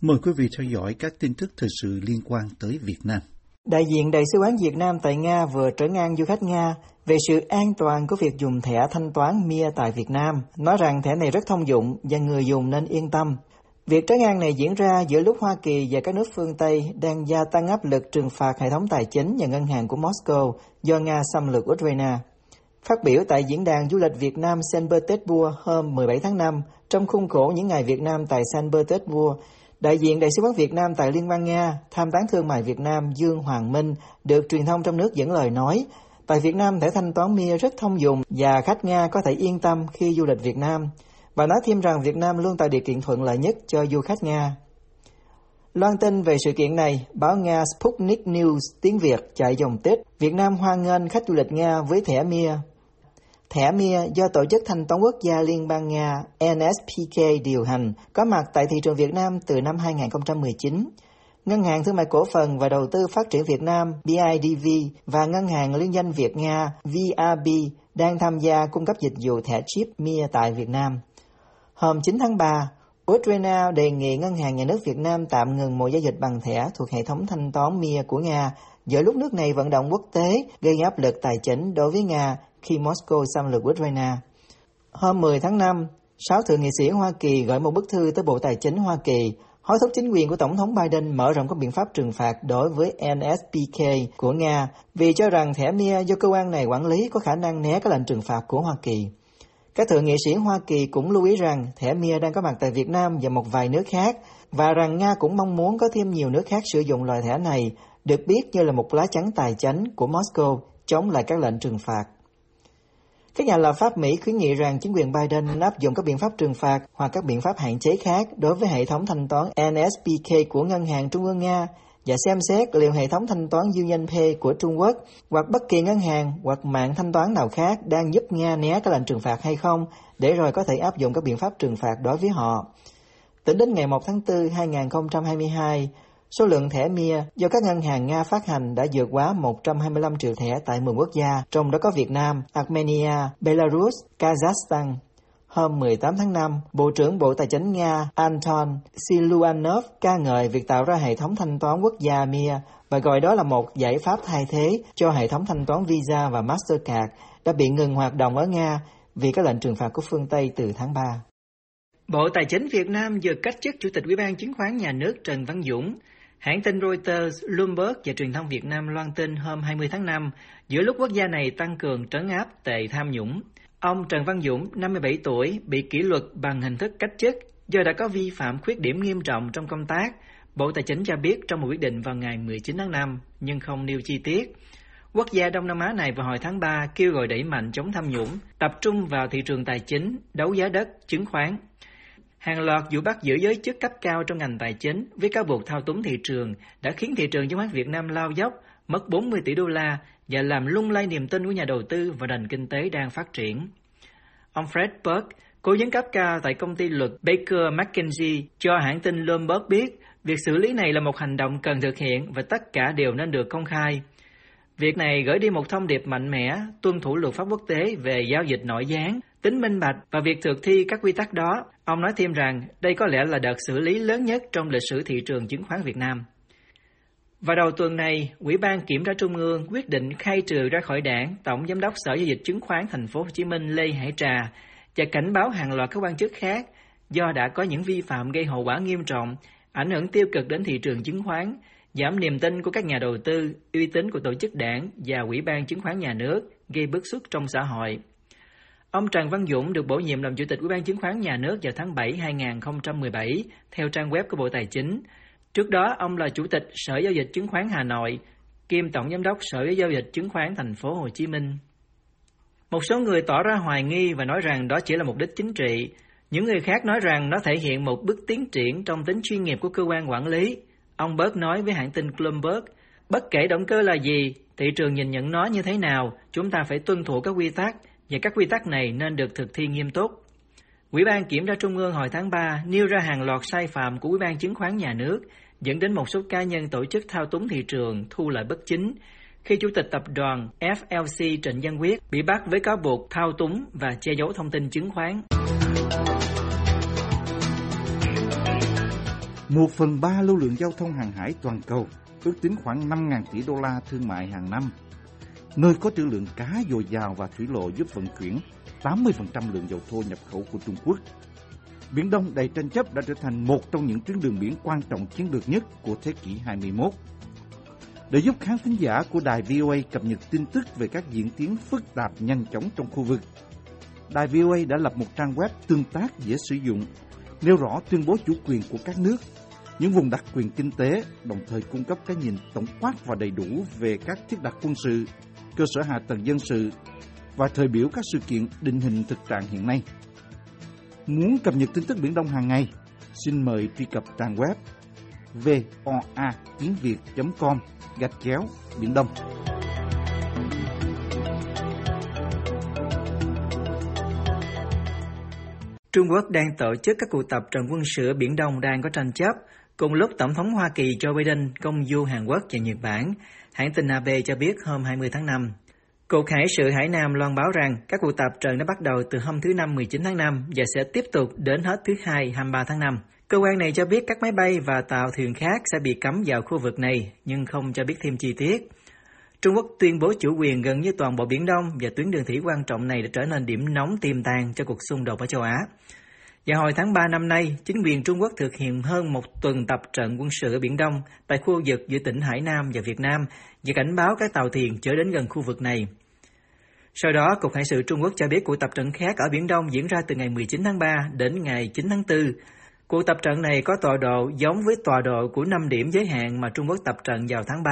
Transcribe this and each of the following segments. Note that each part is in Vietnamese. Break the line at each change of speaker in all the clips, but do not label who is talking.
Mời quý vị theo dõi các tin tức thời sự liên quan tới Việt Nam.
Đại diện Đại sứ quán Việt Nam tại Nga vừa trấn an du khách Nga về sự an toàn của việc dùng thẻ thanh toán MIA tại Việt Nam, nói rằng thẻ này rất thông dụng và người dùng nên yên tâm. Việc trấn an này diễn ra giữa lúc Hoa Kỳ và các nước phương Tây đang gia tăng áp lực trừng phạt hệ thống tài chính và ngân hàng của Moscow do Nga xâm lược Ukraine. Phát biểu tại diễn đàn du lịch Việt Nam Saint Petersburg hôm 17 tháng 5, trong khuôn khổ những ngày Việt Nam tại Saint Petersburg, đại diện Đại sứ quán Việt Nam tại Liên bang Nga, tham tán thương mại Việt Nam Dương Hoàng Minh được truyền thông trong nước dẫn lời nói, tại Việt Nam thẻ thanh toán MIA rất thông dụng và khách Nga có thể yên tâm khi du lịch Việt Nam. và nói thêm rằng Việt Nam luôn tạo điều kiện thuận lợi nhất cho du khách Nga. Loan tin về sự kiện này, báo Nga Sputnik News tiếng Việt chạy dòng Tết Việt Nam hoan nghênh khách du lịch Nga với thẻ MIA. Thẻ MIA do Tổ chức Thanh toán Quốc gia Liên bang Nga NSPK điều hành, có mặt tại thị trường Việt Nam từ năm 2019. Ngân hàng Thương mại Cổ phần và Đầu tư Phát triển Việt Nam BIDV và Ngân hàng Liên danh Việt Nga VRB đang tham gia cung cấp dịch vụ thẻ chip MIA tại Việt Nam. Hôm 9 tháng 3, Ukraine đề nghị Ngân hàng Nhà nước Việt Nam tạm ngừng mọi giao dịch bằng thẻ thuộc hệ thống thanh toán MIA của Nga giữa lúc nước này vận động quốc tế gây áp lực tài chính đối với Nga khi Moscow xâm lược Ukraine. Hôm 10 tháng 5, sáu thượng nghị sĩ Hoa Kỳ gửi một bức thư tới Bộ Tài chính Hoa Kỳ hối thúc chính quyền của Tổng thống Biden mở rộng các biện pháp trừng phạt đối với NSPK của Nga vì cho rằng thẻ MIA do cơ quan này quản lý có khả năng né các lệnh trừng phạt của Hoa Kỳ. Các thượng nghị sĩ Hoa Kỳ cũng lưu ý rằng thẻ MIA đang có mặt tại Việt Nam và một vài nước khác và rằng Nga cũng mong muốn có thêm nhiều nước khác sử dụng loại thẻ này, được biết như là một lá chắn tài chánh của Moscow chống lại các lệnh trừng phạt. Các nhà lập pháp Mỹ khuyến nghị rằng chính quyền Biden áp dụng các biện pháp trừng phạt hoặc các biện pháp hạn chế khác đối với hệ thống thanh toán NSPK của Ngân hàng Trung ương Nga và xem xét liệu hệ thống thanh toán UnionPay của Trung Quốc hoặc bất kỳ ngân hàng hoặc mạng thanh toán nào khác đang giúp Nga né các lệnh trừng phạt hay không để rồi có thể áp dụng các biện pháp trừng phạt đối với họ. Tính đến ngày 1 tháng 4 2022, số lượng thẻ MIA do các ngân hàng Nga phát hành đã vượt quá 125 triệu thẻ tại 10 quốc gia, trong đó có Việt Nam, Armenia, Belarus, Kazakhstan, Hôm 18 tháng 5, Bộ trưởng Bộ Tài chính Nga Anton Siluanov ca ngợi việc tạo ra hệ thống thanh toán quốc gia MIA và gọi đó là một giải pháp thay thế cho hệ thống thanh toán Visa và Mastercard đã bị ngừng hoạt động ở Nga vì các lệnh trừng phạt của phương Tây từ tháng 3. Bộ Tài chính Việt Nam vừa cách chức Chủ tịch Ủy ban Chứng khoán Nhà nước Trần Văn Dũng. Hãng tin Reuters, Bloomberg và truyền thông Việt Nam loan tin hôm 20 tháng 5, giữa lúc quốc gia này tăng cường trấn áp tệ tham nhũng, Ông Trần Văn Dũng, 57 tuổi, bị kỷ luật bằng hình thức cách chức do đã có vi phạm khuyết điểm nghiêm trọng trong công tác. Bộ Tài chính cho biết trong một quyết định vào ngày 19 tháng 5, nhưng không nêu chi tiết. Quốc gia Đông Nam Á này vào hồi tháng 3 kêu gọi đẩy mạnh chống tham nhũng, tập trung vào thị trường tài chính, đấu giá đất, chứng khoán. Hàng loạt vụ bắt giữ giới chức cấp cao trong ngành tài chính với cáo buộc thao túng thị trường đã khiến thị trường chứng khoán Việt Nam lao dốc, mất 40 tỷ đô la và làm lung lay niềm tin của nhà đầu tư và nền kinh tế đang phát triển. Ông Fred Burke, cố vấn cấp cao tại công ty luật Baker McKenzie, cho hãng tin Bloomberg biết việc xử lý này là một hành động cần thực hiện và tất cả đều nên được công khai. Việc này gửi đi một thông điệp mạnh mẽ, tuân thủ luật pháp quốc tế về giao dịch nội gián, tính minh bạch và việc thực thi các quy tắc đó. Ông nói thêm rằng đây có lẽ là đợt xử lý lớn nhất trong lịch sử thị trường chứng khoán Việt Nam. Vào đầu tuần này, Ủy ban Kiểm tra Trung ương quyết định khai trừ ra khỏi đảng Tổng Giám đốc Sở Giao dịch Chứng khoán Thành phố Hồ Chí Minh Lê Hải Trà và cảnh báo hàng loạt các quan chức khác do đã có những vi phạm gây hậu quả nghiêm trọng, ảnh hưởng tiêu cực đến thị trường chứng khoán, giảm niềm tin của các nhà đầu tư, uy tín của tổ chức đảng và Ủy ban Chứng khoán Nhà nước, gây bức xúc trong xã hội. Ông Trần Văn Dũng được bổ nhiệm làm Chủ tịch Ủy ban Chứng khoán Nhà nước vào tháng 7 2017 theo trang web của Bộ Tài chính. Trước đó, ông là Chủ tịch Sở Giao dịch Chứng khoán Hà Nội, kiêm Tổng Giám đốc Sở Giao dịch Chứng khoán Thành phố Hồ Chí Minh. Một số người tỏ ra hoài nghi và nói rằng đó chỉ là mục đích chính trị. Những người khác nói rằng nó thể hiện một bước tiến triển trong tính chuyên nghiệp của cơ quan quản lý. Ông Bớt nói với hãng tin Bloomberg, bất kể động cơ là gì, thị trường nhìn nhận nó như thế nào, chúng ta phải tuân thủ các quy tắc và các quy tắc này nên được thực thi nghiêm túc. Ủy ban Kiểm tra Trung ương hồi tháng 3 nêu ra hàng loạt sai phạm của Ủy ban Chứng khoán Nhà nước, dẫn đến một số cá nhân tổ chức thao túng thị trường, thu lợi bất chính, khi Chủ tịch tập đoàn FLC Trịnh Văn Quyết bị bắt với cáo buộc thao túng và che giấu thông tin chứng khoán.
Một phần ba lưu lượng giao thông hàng hải toàn cầu, ước tính khoảng 5.000 tỷ đô la thương mại hàng năm. Nơi có trữ lượng cá dồi dào và thủy lộ giúp vận chuyển 80% lượng dầu thô nhập khẩu của Trung Quốc. Biển Đông đầy tranh chấp đã trở thành một trong những tuyến đường biển quan trọng chiến lược nhất của thế kỷ 21. Để giúp khán thính giả của đài VOA cập nhật tin tức về các diễn tiến phức tạp nhanh chóng trong khu vực, đài VOA đã lập một trang web tương tác dễ sử dụng, nêu rõ tuyên bố chủ quyền của các nước, những vùng đặc quyền kinh tế, đồng thời cung cấp cái nhìn tổng quát và đầy đủ về các thiết đặt quân sự, cơ sở hạ tầng dân sự và thời biểu các sự kiện định hình thực trạng hiện nay. Muốn cập nhật tin tức Biển Đông hàng ngày, xin mời truy cập trang web voa tiếng việt.com gạch chéo Biển Đông.
Trung Quốc đang tổ chức các cuộc tập trận quân sự ở Biển Đông đang có tranh chấp. Cùng lúc Tổng thống Hoa Kỳ Joe Biden công du Hàn Quốc và Nhật Bản, hãng tin AP cho biết hôm 20 tháng 5. Cục Hải sự Hải Nam loan báo rằng các cuộc tập trận đã bắt đầu từ hôm thứ Năm 19 tháng 5 và sẽ tiếp tục đến hết thứ Hai 23 tháng 5. Cơ quan này cho biết các máy bay và tàu thuyền khác sẽ bị cấm vào khu vực này, nhưng không cho biết thêm chi tiết. Trung Quốc tuyên bố chủ quyền gần như toàn bộ Biển Đông và tuyến đường thủy quan trọng này đã trở nên điểm nóng tiềm tàng cho cuộc xung đột ở châu Á. Và hồi tháng 3 năm nay, chính quyền Trung Quốc thực hiện hơn một tuần tập trận quân sự ở Biển Đông tại khu vực giữa tỉnh Hải Nam và Việt Nam và cảnh báo các tàu thuyền chở đến gần khu vực này. Sau đó, Cục Hải sự Trung Quốc cho biết cuộc tập trận khác ở Biển Đông diễn ra từ ngày 19 tháng 3 đến ngày 9 tháng 4. Cuộc tập trận này có tọa độ giống với tọa độ của 5 điểm giới hạn mà Trung Quốc tập trận vào tháng 3.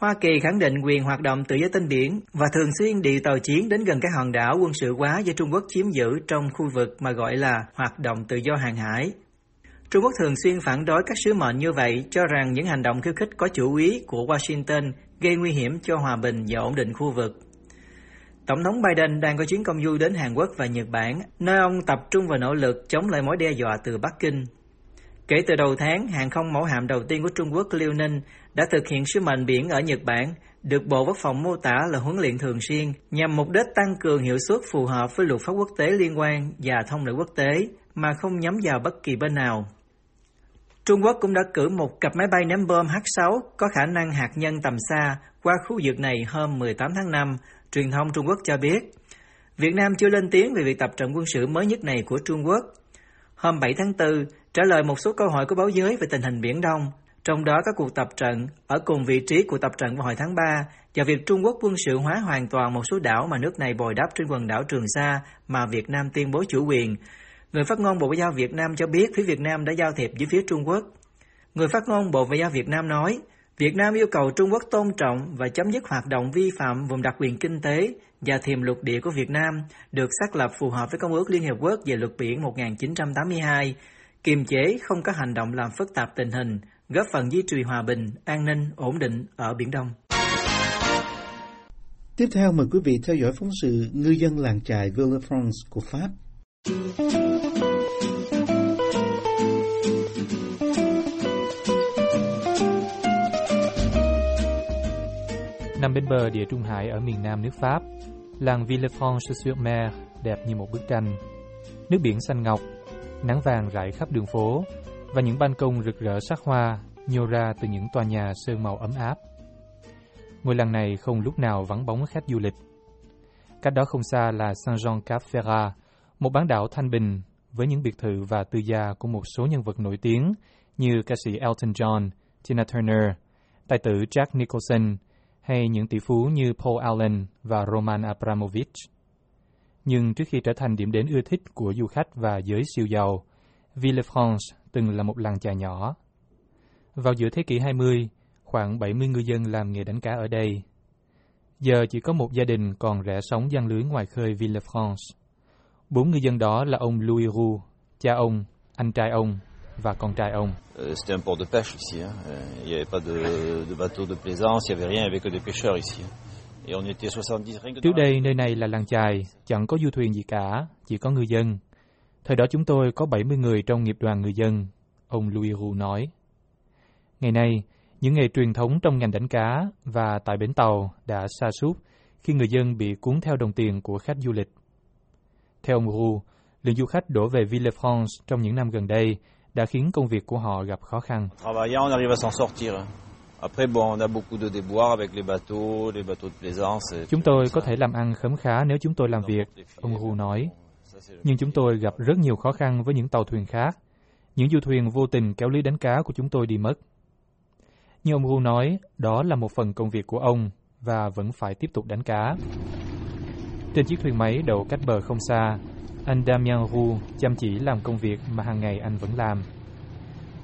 Hoa Kỳ khẳng định quyền hoạt động tự do trên biển và thường xuyên điều tàu chiến đến gần các hòn đảo quân sự hóa do Trung Quốc chiếm giữ trong khu vực mà gọi là hoạt động tự do hàng hải. Trung Quốc thường xuyên phản đối các sứ mệnh như vậy, cho rằng những hành động khiêu khích có chủ ý của Washington gây nguy hiểm cho hòa bình và ổn định khu vực. Tổng thống Biden đang có chuyến công du đến Hàn Quốc và Nhật Bản, nơi ông tập trung vào nỗ lực chống lại mối đe dọa từ Bắc Kinh. Kể từ đầu tháng, hàng không mẫu hạm đầu tiên của Trung Quốc Liêu Ninh đã thực hiện sứ mệnh biển ở Nhật Bản, được Bộ Quốc phòng mô tả là huấn luyện thường xuyên nhằm mục đích tăng cường hiệu suất phù hợp với luật pháp quốc tế liên quan và thông lệ quốc tế mà không nhắm vào bất kỳ bên nào. Trung Quốc cũng đã cử một cặp máy bay ném bom H-6 có khả năng hạt nhân tầm xa qua khu vực này hôm 18 tháng 5, truyền thông Trung Quốc cho biết. Việt Nam chưa lên tiếng về việc tập trận quân sự mới nhất này của Trung Quốc. Hôm 7 tháng 4, trả lời một số câu hỏi của báo giới về tình hình Biển Đông, trong đó các cuộc tập trận ở cùng vị trí của tập trận vào hồi tháng 3 và việc Trung Quốc quân sự hóa hoàn toàn một số đảo mà nước này bồi đắp trên quần đảo Trường Sa mà Việt Nam tuyên bố chủ quyền. Người phát ngôn Bộ Ngoại giao Việt Nam cho biết phía Việt Nam đã giao thiệp với phía Trung Quốc. Người phát ngôn Bộ Ngoại giao Việt Nam nói, Việt Nam yêu cầu Trung Quốc tôn trọng và chấm dứt hoạt động vi phạm vùng đặc quyền kinh tế và thềm lục địa của Việt Nam được xác lập phù hợp với Công ước Liên Hiệp Quốc về luật biển 1982, kiềm chế không có hành động làm phức tạp tình hình, góp phần duy trì hòa bình, an ninh, ổn định ở Biển Đông.
Tiếp theo mời quý vị theo dõi phóng sự ngư dân làng chài Villefranche của Pháp.
Nằm bên bờ địa Trung Hải ở miền nam nước Pháp, làng Villefranche-sur-Mer đẹp như một bức tranh. Nước biển xanh ngọc, nắng vàng rải khắp đường phố và những ban công rực rỡ sắc hoa nhô ra từ những tòa nhà sơn màu ấm áp. Ngôi làng này không lúc nào vắng bóng khách du lịch. Cách đó không xa là Saint-Jean-Cap-Ferrat, một bán đảo thanh bình với những biệt thự và tư gia của một số nhân vật nổi tiếng như ca sĩ Elton John, Tina Turner, tài tử Jack Nicholson hay những tỷ phú như Paul Allen và Roman Abramovich. Nhưng trước khi trở thành điểm đến ưa thích của du khách và giới siêu giàu, Villefranche từng là một làng chài nhỏ. Vào giữa thế kỷ 20, khoảng 70 ngư dân làm nghề đánh cá ở đây. Giờ chỉ có một gia đình còn rẽ sóng giăng lưới ngoài khơi Villefranche. Bốn ngư dân đó là ông Louis Roux, cha ông, anh trai ông và con trai ông.
C'était un port de pêche ici. Hein. Il n'y avait pas de, de bateau de plaisance, il n'y avait rien, il n'y avait que des pêcheurs ici. Et on était 70 rien que
Trước đây nơi này là làng chài, chẳng có du thuyền gì cả, chỉ có ngư dân. Thời đó chúng tôi có 70 người trong nghiệp đoàn ngư dân, ông Louis Roux nói. Ngày nay, những nghề truyền thống trong ngành đánh cá và tại bến tàu đã sa sút khi người dân bị cuốn theo đồng tiền của khách du lịch. Theo ông Roux, lượng du khách đổ về Villefranche trong những năm gần đây đã khiến công việc của họ gặp khó khăn.
À.
Chúng tôi có thể làm ăn khấm khá nếu chúng tôi làm việc, ông Hu nói. Nhưng chúng tôi gặp rất nhiều khó khăn với những tàu thuyền khác. Những du thuyền vô tình kéo lưới đánh cá của chúng tôi đi mất. như ông Hu nói đó là một phần công việc của ông và vẫn phải tiếp tục đánh cá. Trên chiếc thuyền máy đậu cách bờ không xa, anh Damian Hu chăm chỉ làm công việc mà hàng ngày anh vẫn làm.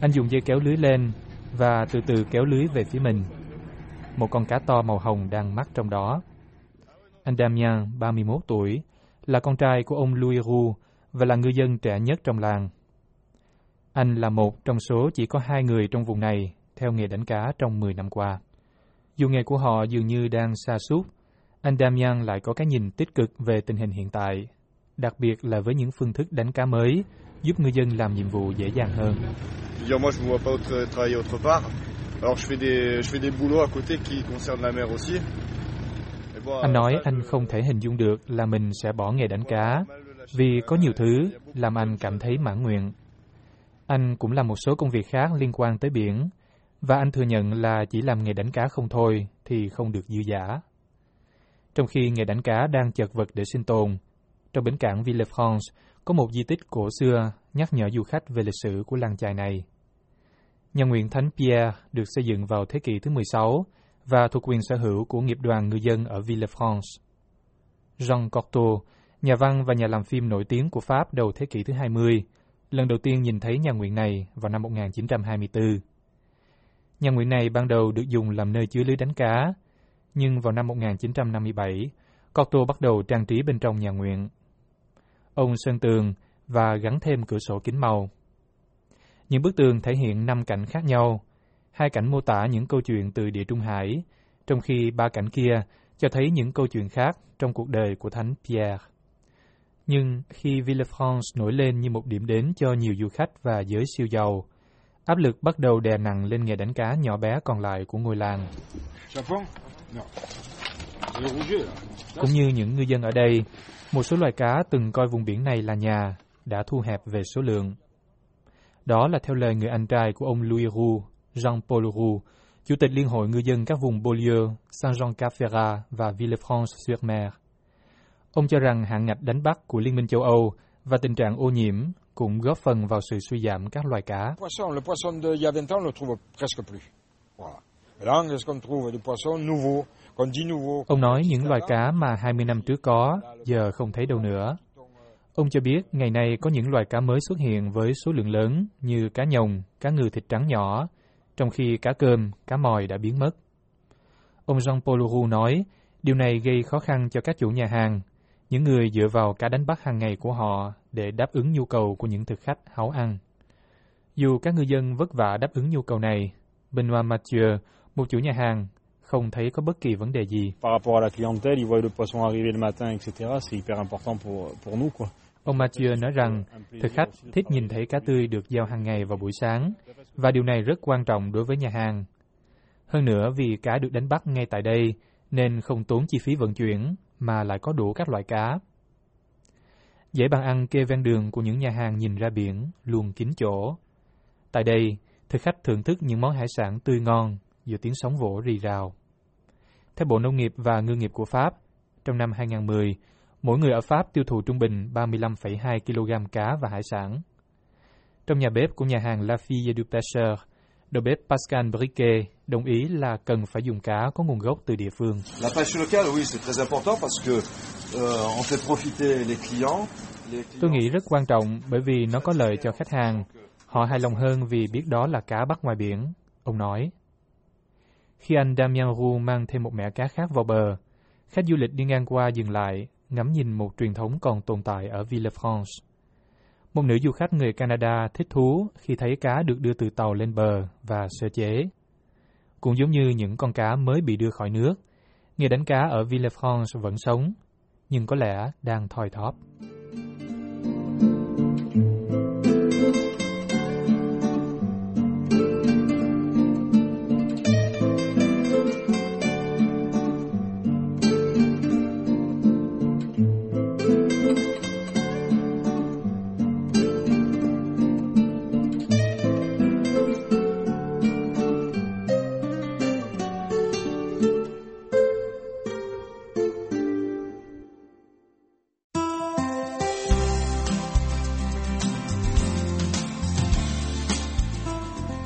Anh dùng dây kéo lưới lên và từ từ kéo lưới về phía mình. Một con cá to màu hồng đang mắc trong đó. Anh Damian, 31 tuổi, là con trai của ông Louis Roux và là ngư dân trẻ nhất trong làng. Anh là một trong số chỉ có hai người trong vùng này theo nghề đánh cá trong 10 năm qua. Dù nghề của họ dường như đang xa suốt, anh Damian lại có cái nhìn tích cực về tình hình hiện tại, đặc biệt là với những phương thức đánh cá mới, giúp ngư dân làm nhiệm vụ dễ dàng hơn. Anh nói anh không thể hình dung được là mình sẽ bỏ nghề đánh cá, vì có nhiều thứ làm anh cảm thấy mãn nguyện. Anh cũng làm một số công việc khác liên quan tới biển, và anh thừa nhận là chỉ làm nghề đánh cá không thôi thì không được dư giả. Trong khi nghề đánh cá đang chật vật để sinh tồn, trong bến cảng Villefranche có một di tích cổ xưa nhắc nhở du khách về lịch sử của làng chài này. Nhà nguyện Thánh Pierre được xây dựng vào thế kỷ thứ 16 và thuộc quyền sở hữu của nghiệp đoàn ngư dân ở Villefranche. Jean Cocteau, nhà văn và nhà làm phim nổi tiếng của Pháp đầu thế kỷ thứ 20, lần đầu tiên nhìn thấy nhà nguyện này vào năm 1924. Nhà nguyện này ban đầu được dùng làm nơi chứa lưới đánh cá, nhưng vào năm 1957, Cocteau bắt đầu trang trí bên trong nhà nguyện. Ông sơn tường và gắn thêm cửa sổ kính màu. Những bức tường thể hiện năm cảnh khác nhau, hai cảnh mô tả những câu chuyện từ địa Trung Hải, trong khi ba cảnh kia cho thấy những câu chuyện khác trong cuộc đời của Thánh Pierre. Nhưng khi Villefranche nổi lên như một điểm đến cho nhiều du khách và giới siêu giàu, áp lực bắt đầu đè nặng lên nghề đánh cá nhỏ bé còn lại của ngôi làng. Cũng như những ngư dân ở đây, một số loài cá từng coi vùng biển này là nhà đã thu hẹp về số lượng. Đó là theo lời người anh trai của ông Louis Roux, Jean-Paul Roux, Chủ tịch Liên hội ngư dân các vùng Beaulieu, Saint-Jean-Cap-Ferrat và Villefranche-sur-Mer. Ông cho rằng hạn ngạch đánh bắt của Liên minh châu Âu và tình trạng ô nhiễm cũng góp phần vào sự suy giảm các loài cá.
Poisson, le poisson de il y a 20 ans, on le trouve presque plus. Voilà. Là, est-ce qu'on trouve des poissons nouveaux? Quand dit nouveau,
Ông nói những loài cá mà 20 năm trước có, giờ không thấy đâu nữa. Ông cho biết ngày nay có những loài cá mới xuất hiện với số lượng lớn như cá nhồng, cá ngừ thịt trắng nhỏ, trong khi cá cơm, cá mòi đã biến mất. Ông Jean-Paul Roux nói, điều này gây khó khăn cho các chủ nhà hàng, những người dựa vào cá đánh bắt hàng ngày của họ để đáp ứng nhu cầu của những thực khách háo ăn. Dù các ngư dân vất vả đáp ứng nhu cầu này, Benoit Mathieu, một chủ nhà hàng, không thấy có bất kỳ vấn đề gì.
Par rapport à la clientèle, ils voient le poisson arriver le matin, etc. C'est hyper important pour, pour nous, quoi.
Ông Mathieu nói rằng thực khách thích nhìn thấy cá tươi được giao hàng ngày vào buổi sáng, và điều này rất quan trọng đối với nhà hàng. Hơn nữa vì cá được đánh bắt ngay tại đây, nên không tốn chi phí vận chuyển, mà lại có đủ các loại cá. Dãy bàn ăn kê ven đường của những nhà hàng nhìn ra biển luôn kín chỗ. Tại đây, thực khách thưởng thức những món hải sản tươi ngon giữa tiếng sóng vỗ rì rào. Theo Bộ Nông nghiệp và Ngư nghiệp của Pháp, trong năm 2010, mỗi người ở Pháp tiêu thụ trung bình 35,2 kg cá và hải sản. Trong nhà bếp của nhà hàng La Fille du Pêcheur, đầu bếp Pascal Briquet đồng ý là cần phải dùng cá có nguồn gốc từ địa phương.
La pêche locale, oui, c'est très important parce que euh, on fait profiter les clients.
Tôi nghĩ rất quan trọng bởi vì nó có lợi cho khách hàng. Họ hài lòng hơn vì biết đó là cá bắt ngoài biển, ông nói. Khi anh Damien Roux mang thêm một mẻ cá khác vào bờ, khách du lịch đi ngang qua dừng lại, ngắm nhìn một truyền thống còn tồn tại ở Villefranche. Một nữ du khách người Canada thích thú khi thấy cá được đưa từ tàu lên bờ và sơ chế. Cũng giống như những con cá mới bị đưa khỏi nước, nghề đánh cá ở Villefranche vẫn sống, nhưng có lẽ đang thoi thóp.